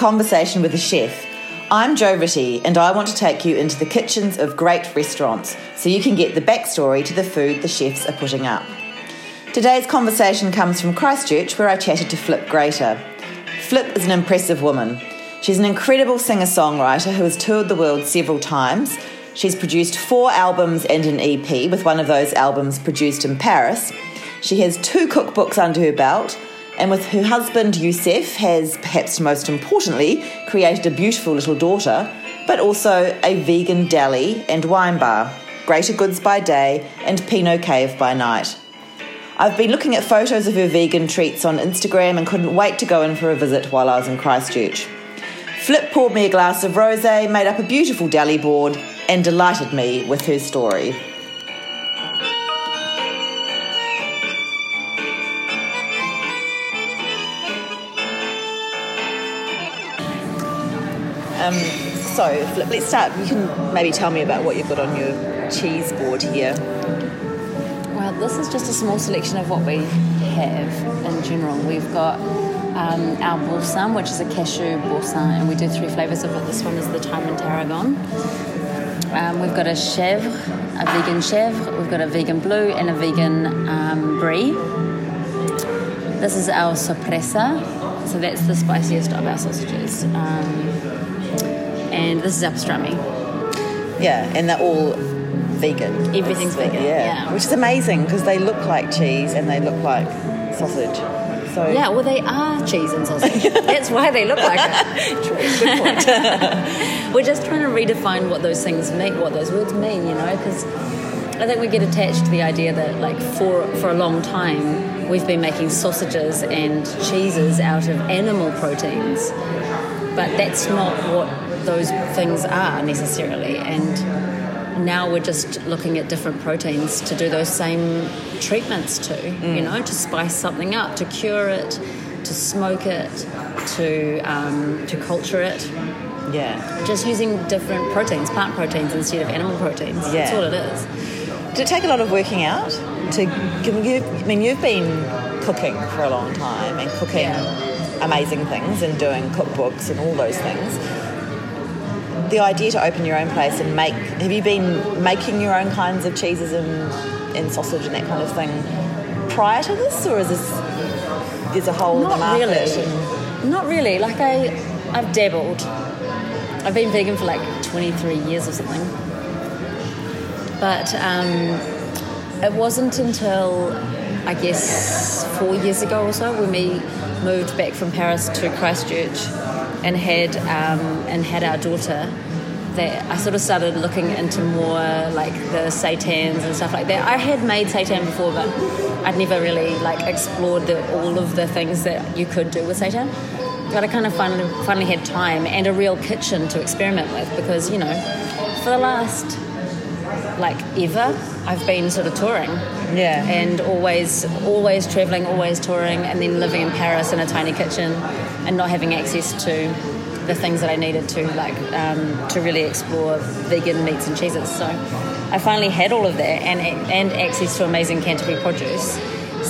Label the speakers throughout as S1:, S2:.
S1: conversation with a chef. I'm Jo Ritty, and I want to take you into the kitchens of great restaurants so you can get the backstory to the food the chefs are putting up. Today's conversation comes from Christchurch, where I chatted to Flip Grater. Flip is an impressive woman. She's an incredible singer songwriter who has toured the world several times. She's produced four albums and an EP, with one of those albums produced in Paris. She has two cookbooks under her belt, and with her husband Youssef, has perhaps most importantly created a beautiful little daughter, but also a vegan deli and wine bar, Grater Goods by day and Pinot Cave by night. I've been looking at photos of her vegan treats on Instagram and couldn't wait to go in for a visit while I was in Christchurch. Flip poured me a glass of rosé, made up a beautiful deli board, and delighted me with her story. So, let's start. You can maybe tell me about what you've got on your cheese board here.
S2: Well, this is just a small selection of what we have in general. We've got um, our boursin, which is a cashew boursin, and we do three flavours of it. This one is the thyme and tarragon. Um, we've got a chèvre, a vegan chèvre. We've got a vegan blue, and a vegan um, brie. This is our sorpresa, so that's the spiciest of our sausages. Um, and this is pastrami.
S1: Yeah, and they're all vegan.
S2: Everything's vegan, yeah.
S1: Which is amazing because they look like cheese and they look like sausage. So
S2: Yeah, well, they are cheese and sausage. That's why they look like it.
S1: True. Good point.
S2: We're just trying to redefine what those things mean, what those words mean, you know, because I think we get attached to the idea that, like, for for a long time, we've been making sausages and cheeses out of animal proteins, but that's not what those things are necessarily, and now we're just looking at different proteins to do those same treatments to, you know, to spice something up, to cure it, to smoke it, to um, to culture it.
S1: yeah.
S2: Just using different proteins, plant proteins instead of animal proteins.
S1: Yeah.
S2: That's all it is.
S1: Did it take a lot of working out to give you? I mean, you've been cooking for a long time and cooking
S2: Yeah.
S1: amazing things and doing cookbooks and all those things. The idea to open your own place and make have you been making your own kinds of cheeses and, and sausage and that kind of thing prior to this, or is this there's a whole
S2: Not
S1: market?
S2: really.
S1: and-
S2: Not really. Like I, I've dabbled. I've been vegan for like 23 years or something. But um, it wasn't until I guess four years ago or so when we moved back from Paris to Christchurch and had um, and had our daughter that I sort of started looking into more like the seitans and stuff like that. I had made seitan before, but I'd never really like explored the, all of the things that you could do with seitan. But I kind of finally, finally had time and a real kitchen to experiment with because you know, for the last like ever, I've been sort of touring.
S1: Yeah.
S2: and always always traveling always touring and then living in paris in a tiny kitchen and not having access to the things that i needed to like um, to really explore vegan meats and cheeses. So i finally had all of that and and access to amazing canterbury produce.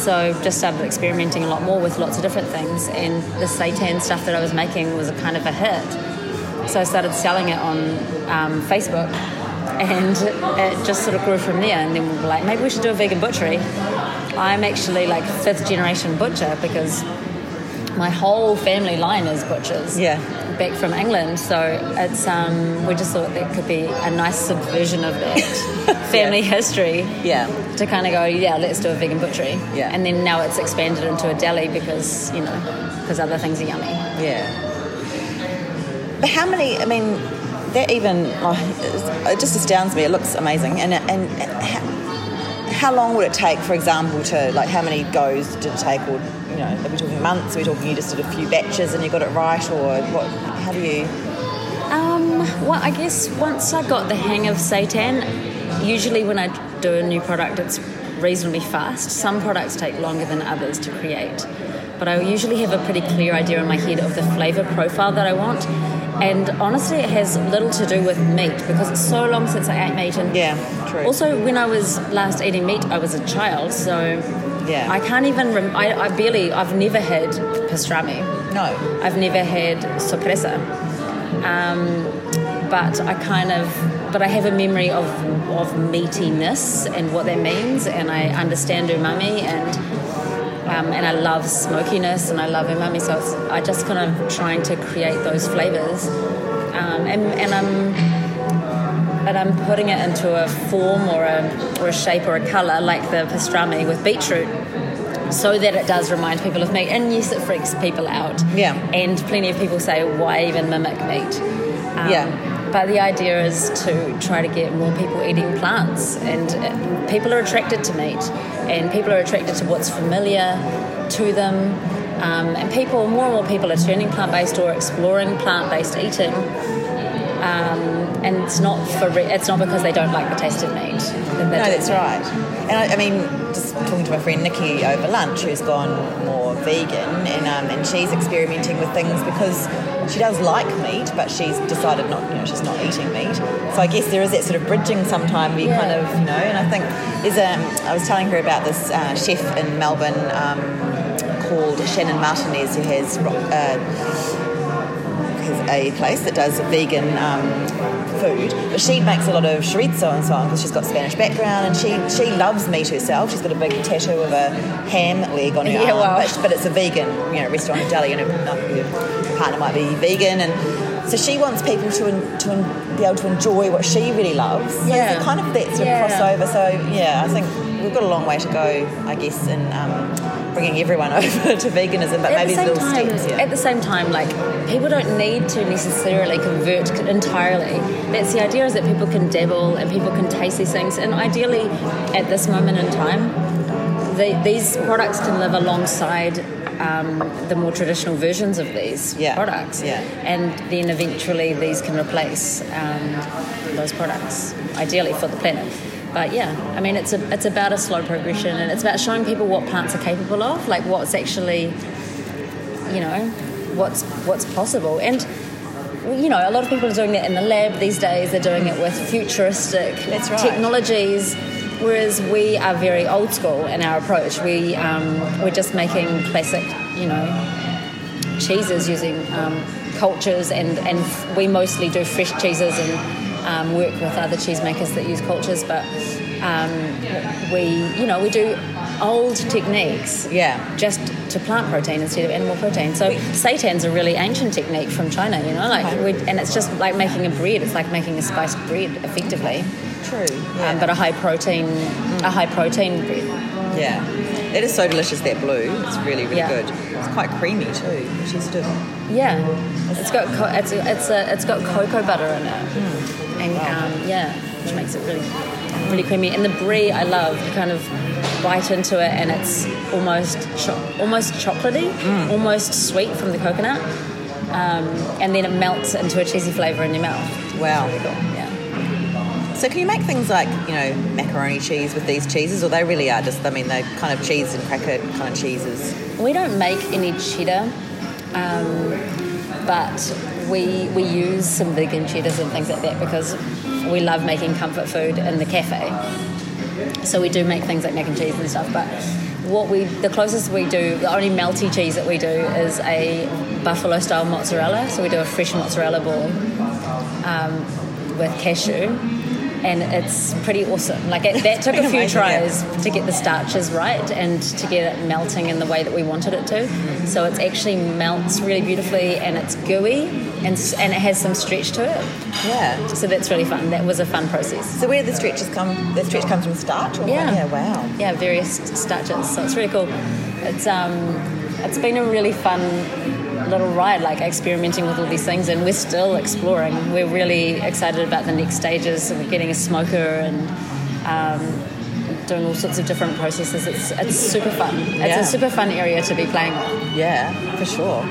S2: So just started experimenting a lot more with lots of different things and the seitan stuff that i was making was a kind of a hit. So i started selling it on um, facebook and it just sort of grew from there. And then we were like, maybe we should do a vegan butchery. I'm actually like fifth generation butcher because my whole family line is butchers.
S1: Yeah.
S2: Back from England, so it's um, we just thought that could be a nice subversion of that family history
S1: Yeah.
S2: to kind of go, yeah, let's do a vegan butchery.
S1: Yeah.
S2: And then now it's expanded into a deli because you know because other things are yummy.
S1: Yeah. But how many? I mean, that even oh, it just astounds me. It looks amazing. And and how, long would it take, for example, to like how many goes did it take, or you know, are we talking months? Are we talking you just did a few batches and you got it right, or what? How do you?
S2: Um, well, I guess once I got the hang of seitan, usually when I do a new product, it's reasonably fast. Some products take longer than others to create, but I usually have a pretty clear idea in my head of the flavour profile that I want. And honestly, it has little to do with meat because it's so long since I ate meat. And
S1: Yeah, true.
S2: also, when I was last eating meat, I was a child, so
S1: Yeah.
S2: I can't even. Rem- I, I barely. I've never had pastrami.
S1: No.
S2: I've never had sorpresa. Um, but I kind of, but I have a memory of of meatiness and what that means, and I understand umami and um, and I love smokiness and I love umami. So I just kind of trying to create those flavors, um, and and I'm. But I'm putting it into a form or a, or a shape or a colour like the pastrami with beetroot so that it does remind people of meat. And yes, it freaks people out.
S1: Yeah.
S2: And plenty of people say, why even mimic meat? Um,
S1: Yeah.
S2: But the idea is to try to get more people eating plants, and people are attracted to meat, and people are attracted to what's familiar to them. Um, and people, more and more people are turning plant based or exploring plant based eating. Um, and it's not for re- it's not because they don't like the taste of meat. that
S1: No, that's right. And I, I mean, just talking to my friend Nikki over lunch, who's gone more vegan, and um, and she's experimenting with things because she does like meat, but she's decided not, you know, she's not eating meat. So I guess there is that sort of bridging sometime where you kind of, you know, and I think there's a. I was telling her about this uh, chef in Melbourne. Um, called Shannon Martinez, who has uh, has a place that does vegan um, food, but she makes a lot of chorizo and so on because she's got Spanish background and she she loves meat herself. She's got a big tattoo of a ham leg on her
S2: Yeah,
S1: arm,
S2: wow.
S1: but, but it's a vegan, you know, restaurant or deli, and her, her partner might be vegan, and so she wants people to en- to en- be able to enjoy what she really loves. So
S2: Yeah.
S1: kind of that sort of
S2: Yeah.
S1: crossover. So yeah, I think we've got a long way to go, I guess, in um, bringing everyone over to veganism, but
S2: at
S1: maybe little
S2: time,
S1: steps. Yeah.
S2: at the same time, like people don't need to necessarily convert entirely. That's the idea is that people can dabble and people can taste these things, and ideally, at this moment in time, the, these products can live alongside. Um, the more traditional versions of these
S1: Yeah,
S2: products,
S1: yeah.
S2: and then eventually these can replace um, those products, ideally for the planet. But yeah, I mean, it's a, it's about a slow progression, and it's about showing people what plants are capable of, like what's actually you know what's what's possible. And you know a lot of people are doing that in the lab these days. They're doing it with futuristic
S1: right.
S2: technologies whereas we are very old school in our approach. We um, we're just making classic you know cheeses using um, cultures and and we mostly do fresh cheeses and um, work with other cheesemakers that use cultures but um, we you know we do old techniques
S1: Yeah.
S2: just to plant protein instead of animal protein. So seitan's a really ancient technique from China, you know, like we, and it's just like making a bread. It's like making a spiced bread, effectively,
S1: True. Yeah.
S2: um, but a high protein, a high protein bread.
S1: Yeah, it is so delicious that blue. It's really really
S2: Yeah.
S1: good. It's quite creamy too, which is of
S2: Yeah, it's got co- it's it's a, it's got cocoa butter in it, and um, yeah, which makes it really really creamy. And the brie I love. You kind of bite into it, and it's almost cho- almost chocolatey, almost sweet from the coconut, um, and then it melts into a cheesy flavour in your mouth.
S1: wow.
S2: Really cool.
S1: So can you make things like you know macaroni cheese with these cheeses, or they really are just I mean they're kind of cheese and cracker kind of cheeses.
S2: We don't make any cheddar, um, but we we use some vegan cheddars and things like that because we love making comfort food in the cafe. So we do make things like mac and cheese and stuff. But what we the closest we do, the only melty cheese that we do is a buffalo style mozzarella. So we do a fresh mozzarella ball um, with cashew. And it's pretty awesome. Like it, that took a few
S1: Amazing, yeah.
S2: tries to get the starches right and to get it melting in the way that we wanted it to. So it's actually melts really beautifully and it's gooey and and it has some stretch to it.
S1: Yeah.
S2: So that's really fun. That was a fun process.
S1: So where the stretches come? The stretch comes from starch. Or
S2: Yeah.
S1: Yeah. Wow.
S2: Yeah, various starches. So it's really cool. It's um, it's been a really fun little ride, like experimenting with all these things, and we're still exploring. We're really excited about the next stages. We're getting a smoker and. Um, Doing all sorts of different processes. It's it's super fun. It's
S1: Yeah.
S2: a super fun area to be playing with.
S1: Yeah, for sure.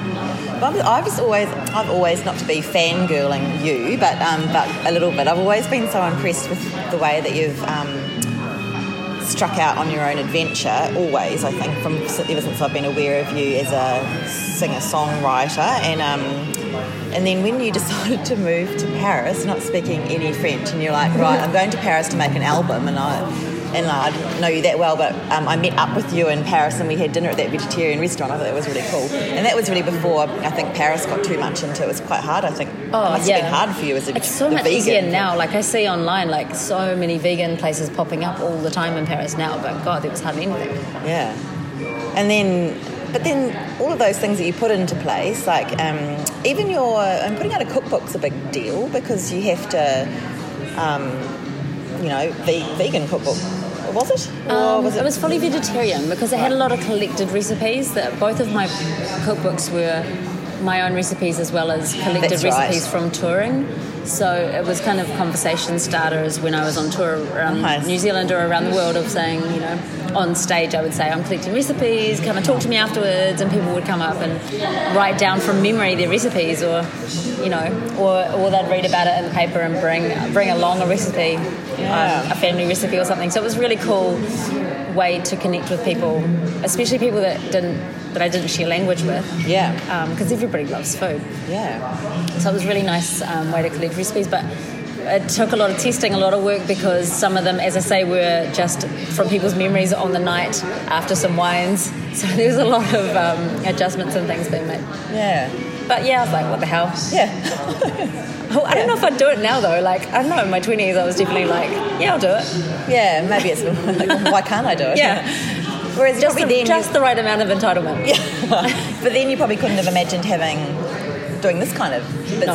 S1: But I've- I've just always, I've always not to be fangirling you, but um, but a little bit. I've always been so impressed with the way that you've um, struck out on your own adventure. Always, I think, from ever since I've been aware of you as a singer songwriter, and um, and then when you decided to move to Paris, not speaking any French, and you're like, right, I'm going to Paris to make an album, and I. and I didn't know you that well, but um, I met up with you in Paris and we had dinner at that vegetarian restaurant. I thought that was really cool. And that was really before I think Paris got too much into it. It was quite hard, I think.
S2: Oh,
S1: it must
S2: yeah.
S1: have been hard for you as a
S2: It's so much
S1: vegan.
S2: easier now. Like I see online, like so many vegan places popping up all the time in Paris now. But God, there was hardly anything.
S1: Yeah. And then, but then all of those things that you put into place, like um, even your, and putting out a cookbook's a big deal because you have to, um, you know, ve- vegan cookbook. Was it?
S2: Um,
S1: was
S2: it was fully vegetarian because I had a lot of collected recipes. That both of my cookbooks were my own recipes as well as collected
S1: That's right.
S2: recipes from touring. So it was kind of conversation starters when I was on tour around
S1: Nice.
S2: New Zealand or around the world of saying, you know, on stage I would say I'm collecting recipes, come and talk to me afterwards, and people would come up and write down from memory their recipes, or you know, or or they'd read about it in the paper and bring bring along a recipe,
S1: Yeah.
S2: um, a family recipe or something. So it was really cool way to connect with people, especially people that didn't that I didn't share language with,
S1: Yeah.
S2: because everybody loves food.
S1: Yeah.
S2: So it was a really nice um, way to collect recipes, but it took a lot of testing, a lot of work because some of them, as I say, were just from people's memories on the night after some wines. So there was a lot of um, adjustments and things being made.
S1: Yeah.
S2: But yeah, I was like, what the hell?
S1: Yeah.
S2: Oh, I don't know if I'd do it now though. Like, I don't know, in my 20s, I was definitely like, yeah, I'll do it.
S1: Yeah. Maybe it's like, why can't I do it?
S2: Yeah.
S1: Whereas
S2: Just, the,
S1: then,
S2: just the right amount of entitlement.
S1: but then you probably couldn't have imagined having doing this kind of business.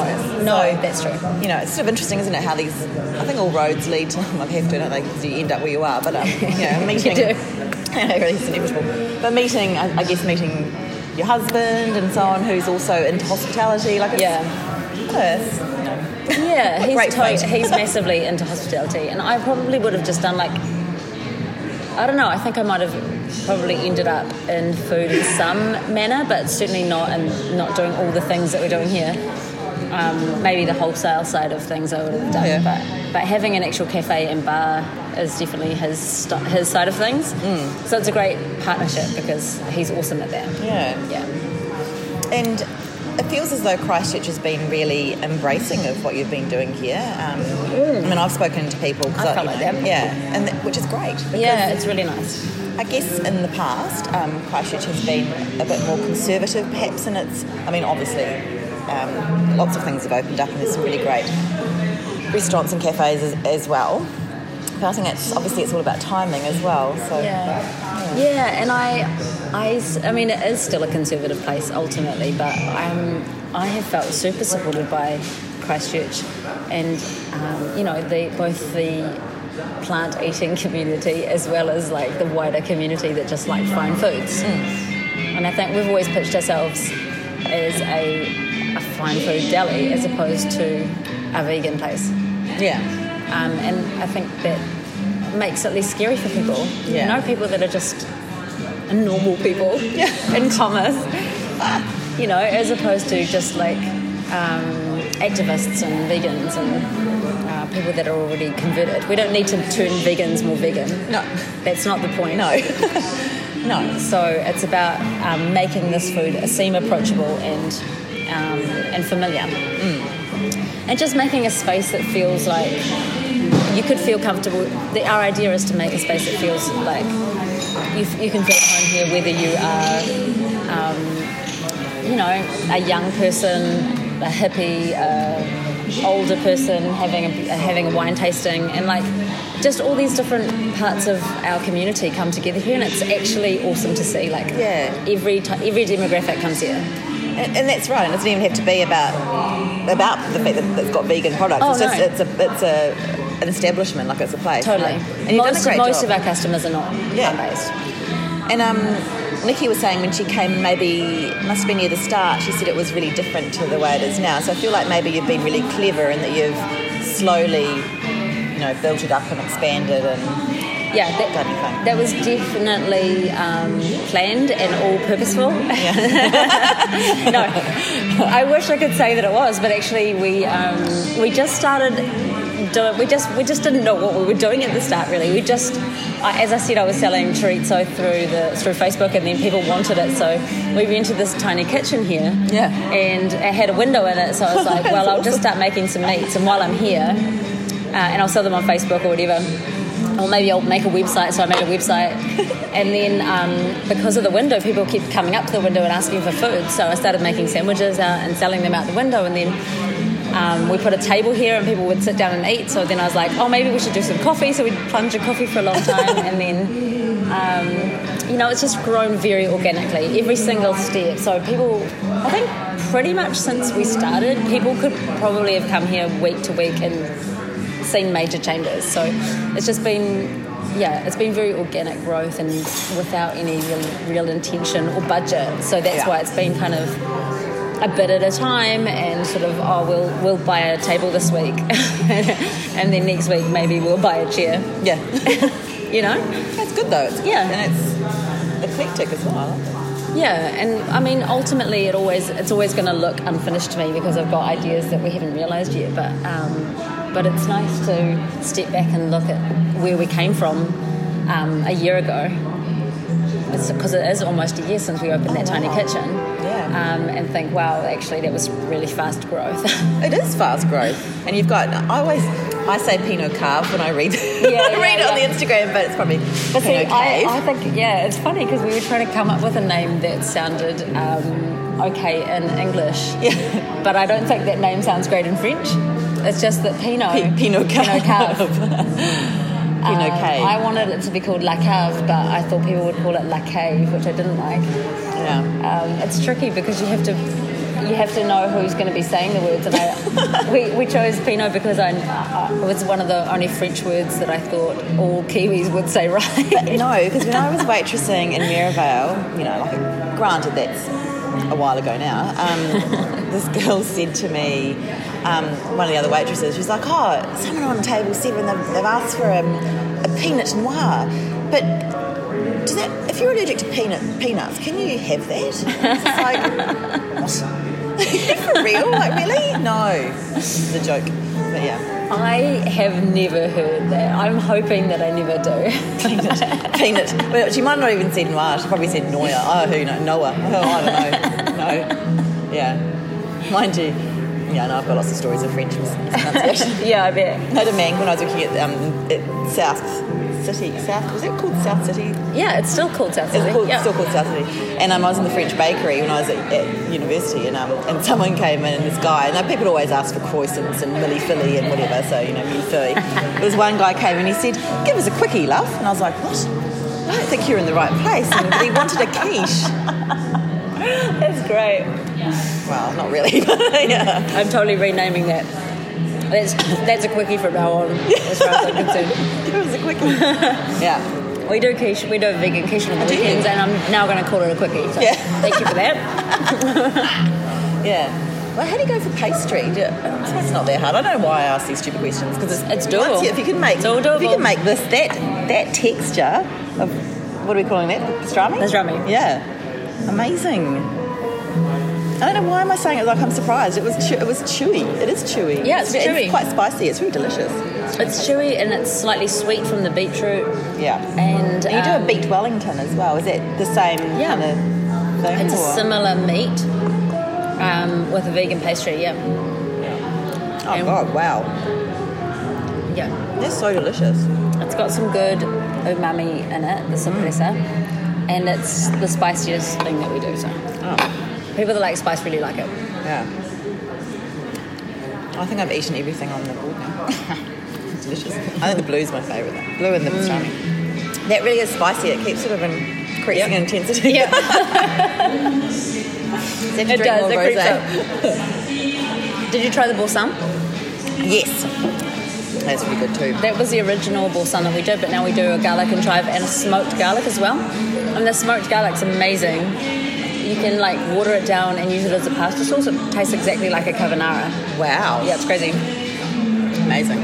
S2: no,
S1: So,
S2: that's true.
S1: You know, it's sort of interesting, isn't it? How these, I think all roads lead to. Well, they have to, don't they? 'cause you end up where you are. But um, you know, meeting.
S2: do.
S1: really, it's inevitable. But meeting, I, I guess, meeting your husband and so on, who's also into hospitality. Like, it's,
S2: Yeah.
S1: you know,
S2: Yeah, he's to- he's massively into hospitality, and I probably would have just done like I don't know. I think I might have probably ended up in food in some manner, but certainly not and not doing all the things that we're doing here. Um, maybe the wholesale side of things I would have done,
S1: Yeah.
S2: but but having an actual cafe and bar is definitely his st- his side of things.
S1: Mm.
S2: So it's a great partnership because he's awesome at that.
S1: yeah.
S2: Yeah.
S1: And it feels as though Christchurch has been really embracing of what you've been doing here. Um, I mean, I've spoken to people.
S2: I felt like that.
S1: Yeah, and th- which is great.
S2: Yeah, it's really nice.
S1: I guess in the past, um, Christchurch has been a bit more conservative, perhaps, and its. I mean, obviously, um, lots of things have opened up, and there's some really great restaurants and cafes as, as well. But I think it's obviously it's all about timing as well. So
S2: Yeah. Yeah, and I, I, I mean, it is still a conservative place ultimately, but um, I have felt super supported by Christchurch, and um, you know, the both the plant eating community as well as like the wider community that just like fine foods. And I think we've always pitched ourselves as a, a fine food deli as opposed to a vegan place
S1: yeah,
S2: um, and I think that makes it less scary for people.
S1: Yeah.
S2: You know, people that are just normal people in commerce, you know, as opposed to just like um, activists and vegans and uh, people that are already converted. We don't need to turn vegans more vegan.
S1: No.
S2: That's not the point.
S1: no, no,
S2: So it's about um, making this food seem approachable and um, and familiar, and just making a space that feels like you could feel comfortable. The, our idea is to make a space that feels like you, you can feel at home here, whether you are, um, you know, a young person, a hippie, a older person having a, having a wine tasting, and like just all these different parts of our community come together here, and it's actually awesome to see. Like
S1: Yeah.
S2: every ti every demographic comes here.
S1: and, and that's right. And it doesn't even have to be about about the fact that it's got vegan products.
S2: Oh,
S1: it's just
S2: no.
S1: it's a it's a an establishment, like it's a place.
S2: Totally.
S1: And you've
S2: most
S1: done a great
S2: most
S1: job.
S2: of our customers are not
S1: Yeah.
S2: based.
S1: And um, Nikki was saying when she came, maybe must have been near the start. She said it was really different to the way it is now. So I feel like maybe you've been really clever in that you've slowly, you know, built it up and expanded and
S2: Yeah, that, that was definitely um, planned and all purposeful. no, I wish I could say that it was, but actually we um, we just started. We just we just didn't know what we were doing at the start. Really, we just, I, as I said, I was selling chorizo through the through Facebook, and then people wanted it, so we rented this tiny kitchen here.
S1: Yeah.
S2: and it had a window in it, so I was like, well, I'll just start making some meats, and while I'm here, uh, and I'll sell them on Facebook or whatever. or maybe I'll make a website. So I made a website, and then um, because of the window, people keep coming up to the window and asking for food. So I started making sandwiches out and selling them out the window, and then um, we put a table here and people would sit down and eat. So then I was like, oh, maybe we should do some coffee. So we'd plunge a coffee for a long time, and then um, you know, it's just grown very organically every single step. So people, I think, pretty much since we started, people could probably have come here week to week and seen major changes. So it's just been yeah, it's been very organic growth and without any real, real intention or budget. So that's
S1: Yeah.
S2: why it's been kind of a bit at a time and sort of oh we'll we'll buy a table this week and then next week maybe we'll buy a chair.
S1: Yeah.
S2: You know?
S1: That's good though. It's,
S2: Yeah.
S1: And it's eclectic as well. I like it.
S2: Yeah, and I mean, ultimately, it always it's always going to look unfinished to me because I've got ideas that we haven't realised yet. But um, but it's nice to step back and look at where we came from um, a year ago. Because it is almost a year since we opened that tiny kitchen.
S1: Yeah.
S2: Um, and think, wow, actually, that was really fast growth.
S1: It is fast growth, and you've got. I always I say Pinot Cave when I read
S2: yeah,
S1: read it on the. Instagram, but it's probably
S2: But see. I, I think, yeah, it's funny because we were trying to come up with a name that sounded um, okay in English.
S1: Yeah.
S2: But I don't think that name sounds great in French. It's just that Pinot.
S1: P- Pinot Cave.
S2: Pinot Cave. Um,
S1: Cave.
S2: I wanted it to be called La Cave, but I thought people would call it La Cave, which I didn't like.
S1: yeah.
S2: Um, it's tricky because you have to you have to know who's going to be saying the words, and I, we, we chose Pinot because I, I, it was one of the only French words that I thought all Kiwis would say right.
S1: No, because when I was waitressing in Merivale, you know, like granted that's a while ago now, um, this girl said to me, um, one of the other waitresses, she's like, oh, someone on table seven, they've, they've asked for um, a peanut noir, but does that, if you're allergic to peanut peanuts, can you have that? It's like, what? For real? Like, really? No. It's a joke. But yeah.
S2: I have never heard that. I'm hoping that I never do.
S1: peanut. peanut. Well, she might not even said noir. She probably said Noia. Oh, who knows? Noah. Oh, I don't know. No. Yeah. Mind you. Yeah, no, I've got lots of stories of French mis- mispronunciation.
S2: yeah, I bet.
S1: A man when I was working at, um, at South City. South was it called South City?
S2: Yeah, it's still called South
S1: It's
S2: City.
S1: called,
S2: yeah.
S1: still called South City. And um, I was in the French bakery when I was at, at university, and um, and someone came in, and this guy, and people always ask for croissants and milli filly and whatever, so you know, milli filly. There was one guy came and he said, "Give us a quickie, love," and I was like, "What? I don't think you're in the right place." And he wanted a quiche.
S2: That's great.
S1: Well, not really, yeah.
S2: I'm totally renaming that. That's that's a quickie from now on, as far as I'm concerned.
S1: Give us a quickie. yeah.
S2: We do quiche, we do a vegan quiche on the weekends, and I'm now going to call it a quickie. So
S1: Yeah.
S2: thank you for that.
S1: Yeah. Well, how do you go for pastry? It's oh, not that hard. I don't know why I ask these stupid questions because it's,
S2: It's doable.
S1: you- if you can make,
S2: It's all
S1: if you can make this that that texture of what are we calling that? Pastrami.
S2: Pastrami.
S1: Yeah. Amazing. I don't know why am I saying it like I'm surprised. It was chew- it was chewy. It is chewy.
S2: Yeah, it's chewy.
S1: It's quite spicy. It's really delicious.
S2: It's chewy and it's slightly sweet from the beetroot,
S1: Yeah.
S2: and,
S1: And you do
S2: um,
S1: a beet Wellington as well. Is it the same
S2: Yeah.
S1: kind of thing?
S2: It's a similar meat um, with a vegan pastry. Yeah,
S1: Oh god! Wow.
S2: yeah.
S1: They're so delicious.
S2: It's got some good umami in it, the sorpresa, and it's the spiciest thing that we do. So
S1: Oh.
S2: People that like spice really like it.
S1: Yeah. I think I've eaten everything on the board now. it's delicious. I think the blue is my favourite though. Blue and the mm. pastrami. That really is spicy. It keeps sort of increasing
S2: Yep.
S1: in intensity.
S2: Yeah,
S1: it
S2: does. It creeps up. Did you try the boursin?
S1: Yes. That's really good too.
S2: That was the original boursin that we did, but now we do a garlic and chive and a smoked garlic as well. And the smoked garlic's amazing. You can like water it down and use it as a pasta sauce. It tastes exactly like a carbonara.
S1: Wow.
S2: Yeah, it's crazy.
S1: Amazing.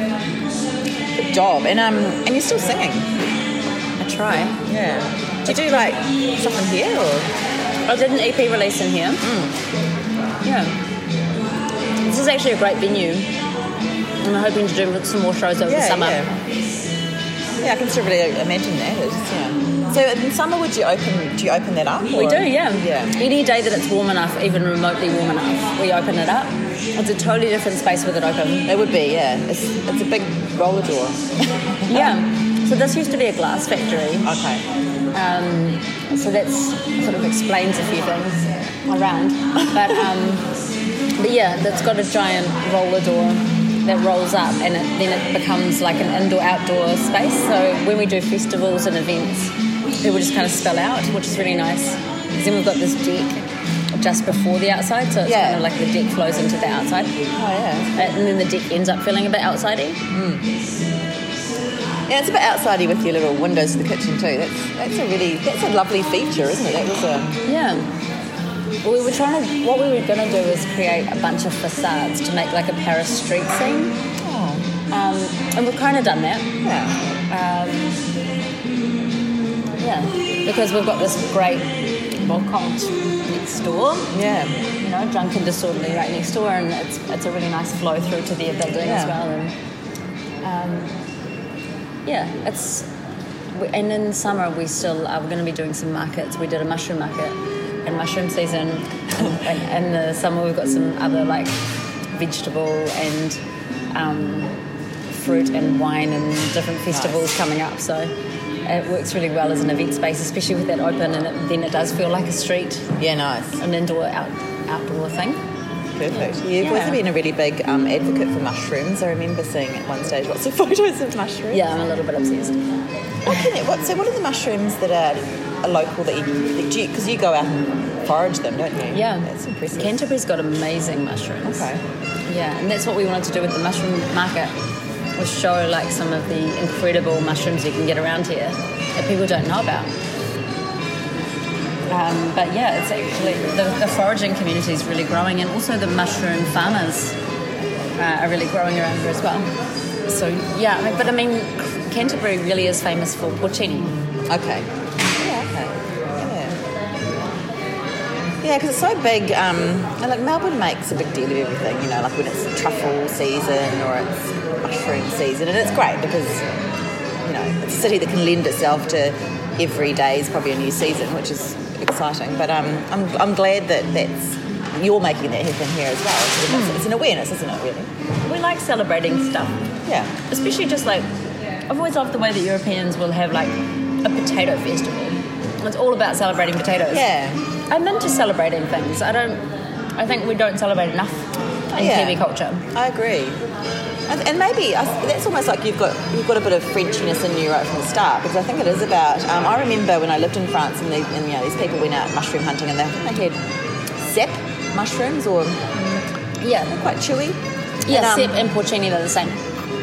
S1: Good job. And um and you're still singing.
S2: I try.
S1: Yeah. Do you do like something here or
S2: I did an EP release in here. Yeah. This is actually a great venue. And I'm hoping to do some more shows over the summer.
S1: Yeah. Yeah, I can still really imagine that. It's, yeah. So in summer would you open do you open that up?
S2: We
S1: or-
S2: do, yeah.
S1: Yeah.
S2: Any day that it's warm enough, even remotely warm enough, we open it up. It's a totally different space with it open.
S1: It would be, yeah. It's, it's a big roller door.
S2: Yeah. So this used to be a glass factory.
S1: Okay.
S2: Um, so that's sort of explains a few things around. But um, but yeah, that's got a giant roller door that rolls up, and it, then it becomes like an indoor-outdoor space. So when we do festivals and events, people just kind of spill out, which is really nice. 'Cause then we've got this deck just before the outside, so it's
S1: Yeah.
S2: kind of like the deck flows into the outside,
S1: Oh yeah.
S2: and then the deck ends up feeling a bit outsidey. Hmm.
S1: Yeah, it's a bit outsidey with your little windows to the kitchen too. That's that's a really that's a lovely feature, isn't it? That was a
S2: Yeah. We were trying to. What we were going to do was create a bunch of facades to make like a Paris street scene,
S1: oh
S2: um, and we've kind of done that.
S1: yeah.
S2: Yeah, because we've got this great balcony next door.
S1: Yeah.
S2: You know, drunk and disorderly right next door, and it's it's a really nice flow through to their building as well. And um, yeah, it's. And in summer, we still are going to be doing some markets. We did a mushroom market in mushroom season. and in the summer, we've got some other like vegetable and um, fruit and wine and different festivals coming up. So it works really well as an event space, especially with that open. And it, then it does feel like a street,
S1: Yeah, nice.
S2: an indoor out, outdoor thing.
S1: Perfect. You've
S2: Yeah.
S1: also been a really big um, advocate for mushrooms. I remember seeing at one stage lots of photos of mushrooms.
S2: Yeah, I'm a little bit obsessed.
S1: What can it, what, so what are the mushrooms that are, are local that you, because you, you go out and forage them, don't you?
S2: Yeah,
S1: That's impressive.
S2: Canterbury's got amazing mushrooms.
S1: Okay.
S2: Yeah, and that's what we wanted to do with the mushroom market was show like some of the incredible mushrooms you can get around here that people don't know about. Um, but yeah, it's actually the, the foraging community is really growing, and also the mushroom farmers uh, are really growing around here as well. So yeah, but I mean, Canterbury really is famous for porcini.
S1: Okay. Yeah, because it's so big. Um, and like Melbourne makes a big deal of everything, you know, like when it's truffle season or it's mushroom season. And it's great because, you know, it's a city that can lend itself to every day is probably a new season, which is exciting. But um, I'm, I'm glad that that's you're making that happen here as well. It's, it's an awareness, isn't it, really?
S2: We like celebrating stuff.
S1: Yeah.
S2: especially just like I've always loved the way that Europeans will have like a potato festival. It's all about celebrating potatoes.
S1: Yeah.
S2: I'm into celebrating things. I don't. I think we don't celebrate enough in
S1: Yeah.
S2: Kiwi culture.
S1: I agree. And, and maybe that's almost like you've got you've got a bit of Frenchiness in you right from the start because I think it is about. Um, I remember when I lived in France and, they, and you know these people went out mushroom hunting and they, they had cep mushrooms or
S2: Yeah,
S1: quite chewy.
S2: yeah.
S1: And, um,
S2: Cep and porcini are the same.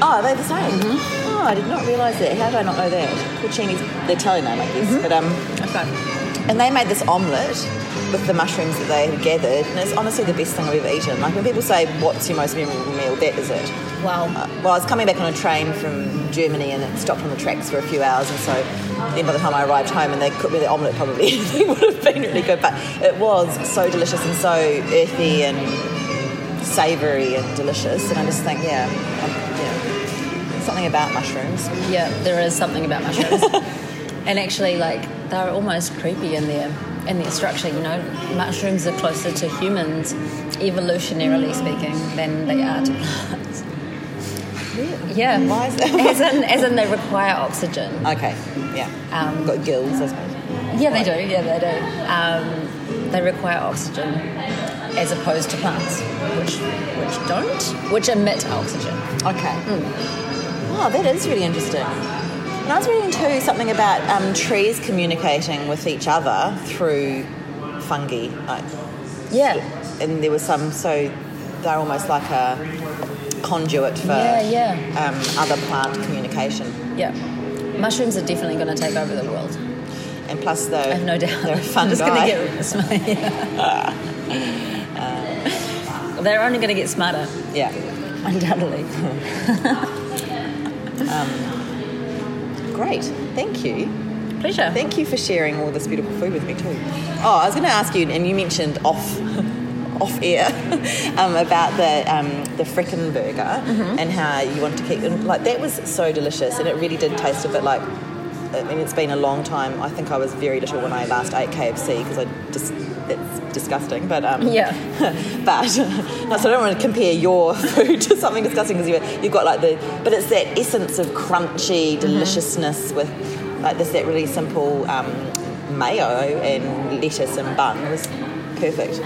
S1: Oh, they're the same. Oh, I did not realise that. How did I not know that? Porcini's the Italian name, I guess. But um,
S2: Okay.
S1: And they made this omelette with the mushrooms that they had gathered, and it's honestly the best thing I've ever eaten. Like when people say, "What's your most memorable meal?" That is it.
S2: Wow.
S1: Uh, well, I was coming back on a train from Germany and it stopped on the tracks for a few hours, and so then by the time I arrived home and they cooked me the omelette, probably it would have been really good. But it was so delicious and so earthy and savoury and delicious, and I just think, yeah, yeah, something about mushrooms.
S2: Yeah, there is something about mushrooms. and actually, like, they're almost creepy in their in their structure. You know, mushrooms are closer to humans, evolutionarily speaking, than they are to plants. Yeah.
S1: Why is that?
S2: as in, as in, they require oxygen.
S1: Okay, yeah,
S2: Um,
S1: got gills, I suppose.
S2: Yeah, they do. Yeah, they do. Um, they require oxygen as opposed to plants, which which don't, which emit oxygen.
S1: Okay. Oh, that is really interesting. And I was reading too something about um, trees communicating with each other through fungi. Like,
S2: Yeah.
S1: and there was some, so they're almost like a conduit for
S2: Yeah, yeah.
S1: Um, other plant communication.
S2: Yeah. Mushrooms are definitely going to take over the world.
S1: And plus, though,
S2: I have no doubt.
S1: they're a fun
S2: I'm just going to get smarter. They're only going to get smarter,
S1: yeah.
S2: undoubtedly.
S1: Great. Thank you.
S2: Pleasure.
S1: Thank you for sharing all this beautiful food with me too. Oh, I was going to ask you, and you mentioned off off air um, about the um, the frickin' burger
S2: Mm-hmm.
S1: and how you want to keep and, like that was so delicious, and it really did taste a bit like I mean, it's been a long time. I think I was very little when I last ate KFC because I just it's disgusting. But um,
S2: Yeah.
S1: but no, so I don't want to compare your food to something disgusting because you, you've got like the, but it's that essence of crunchy deliciousness with like this that really simple um, mayo and lettuce and bun it was perfect.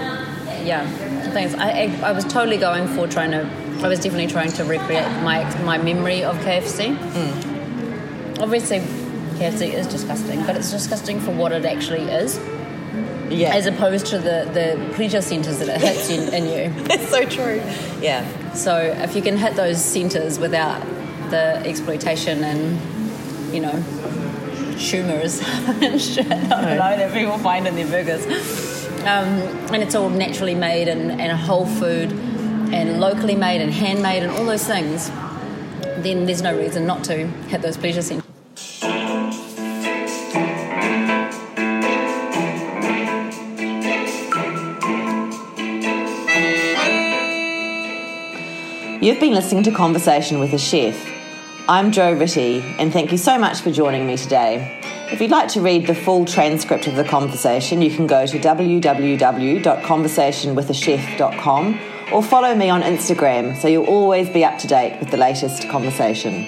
S2: yeah thanks I, I, I was totally going for trying to i was definitely trying to recreate my my memory of kfc obviously kfc is disgusting but it's disgusting for what it actually is
S1: Yeah,
S2: as opposed to the, the pleasure centers that it hits in, in you.
S1: It's so true. Yeah,
S2: so if you can hit those centers without the exploitation and you know tumors and shit I don't know that people find in their burgers. Um, and it's all naturally made and, and whole food and locally made and handmade and all those things then there's no reason not to hit those pleasure centers
S1: You've been listening to Conversation with a Chef. I'm Joe Ritty, and thank you so much for joining me today. If you'd like to read the full transcript of the conversation, you can go to www.conversationwithachef.com or follow me on Instagram so you'll always be up to date with the latest conversation.